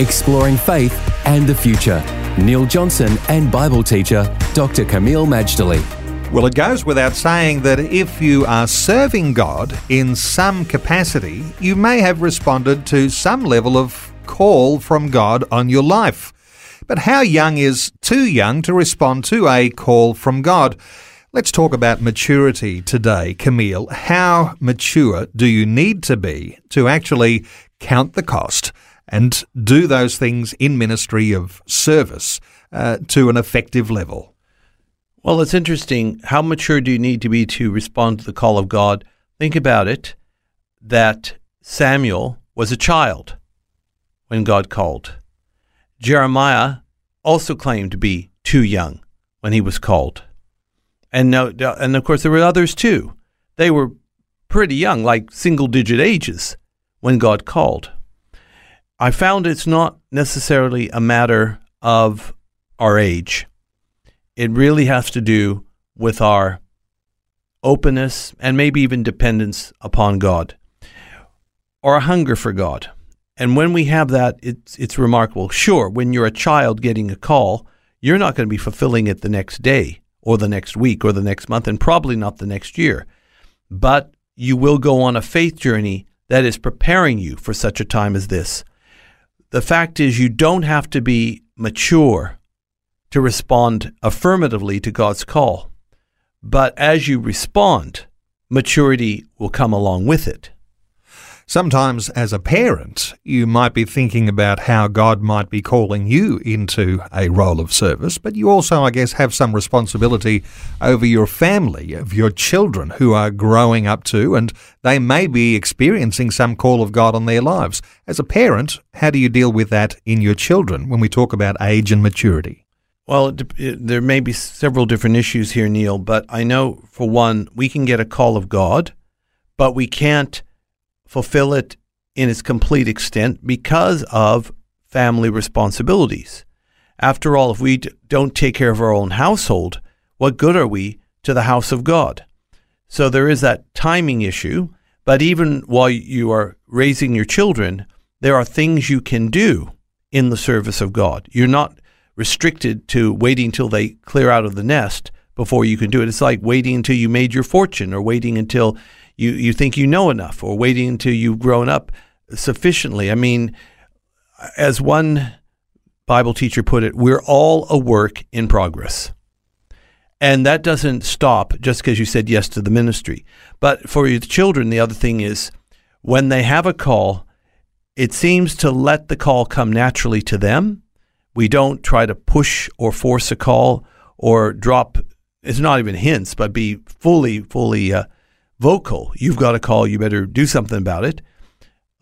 Exploring faith and the future. Neil Johnson and Bible teacher Dr. Camille Majdali. Well, it goes without saying that if you are serving God in some capacity, you may have responded to some level of call from God on your life. But how young is too young to respond to a call from God? Let's talk about maturity today, Camille. How mature do you need to be to actually count the cost and do those things in ministry of service uh, to an effective level? Well, it's interesting. How mature do you need to be to respond to the call of God? Think about it that Samuel was a child when God called. Jeremiah also claimed to be too young when he was called. And no, and of course there were others too. They were pretty young, like single digit ages when God called. I found it's not necessarily a matter of our age. It really has to do with our openness and maybe even dependence upon God or a hunger for God. And when we have that, it's, it's remarkable. Sure, when you're a child getting a call, you're not going to be fulfilling it the next day or the next week or the next month, and probably not the next year. But you will go on a faith journey that is preparing you for such a time as this the fact is, you don't have to be mature to respond affirmatively to God's call. But as you respond, maturity will come along with it. Sometimes, as a parent, you might be thinking about how God might be calling you into a role of service, but you also, I guess, have some responsibility over your family, of your children who are growing up too, and they may be experiencing some call of God on their lives. As a parent, how do you deal with that in your children when we talk about age and maturity? Well, there may be several different issues here, Neil, but I know for one, we can get a call of God, but we can't fulfill it in its complete extent because of family responsibilities. After all, if we d- don't take care of our own household, what good are we to the house of God? So there is that timing issue. But even while you are raising your children, there are things you can do in the service of God. You're not restricted to waiting until they clear out of the nest before you can do it. It's like waiting until you made your fortune or waiting until you, you think you know enough or waiting until you've grown up sufficiently. I mean, as one Bible teacher put it, we're all a work in progress. And that doesn't stop just because you said yes to the ministry. But for your children, the other thing is when they have a call, it seems to let the call come naturally to them. We don't try to push or force a call or drop, it's not even hints, but be fully, fully uh, vocal. You've got a call. You better do something about it.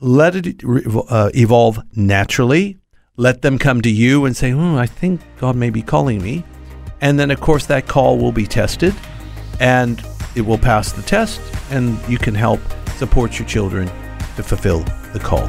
Let it uh, evolve naturally. Let them come to you and say, oh, I think God may be calling me. And then, of course, that call will be tested and it will pass the test, and you can help support your children to fulfill the call.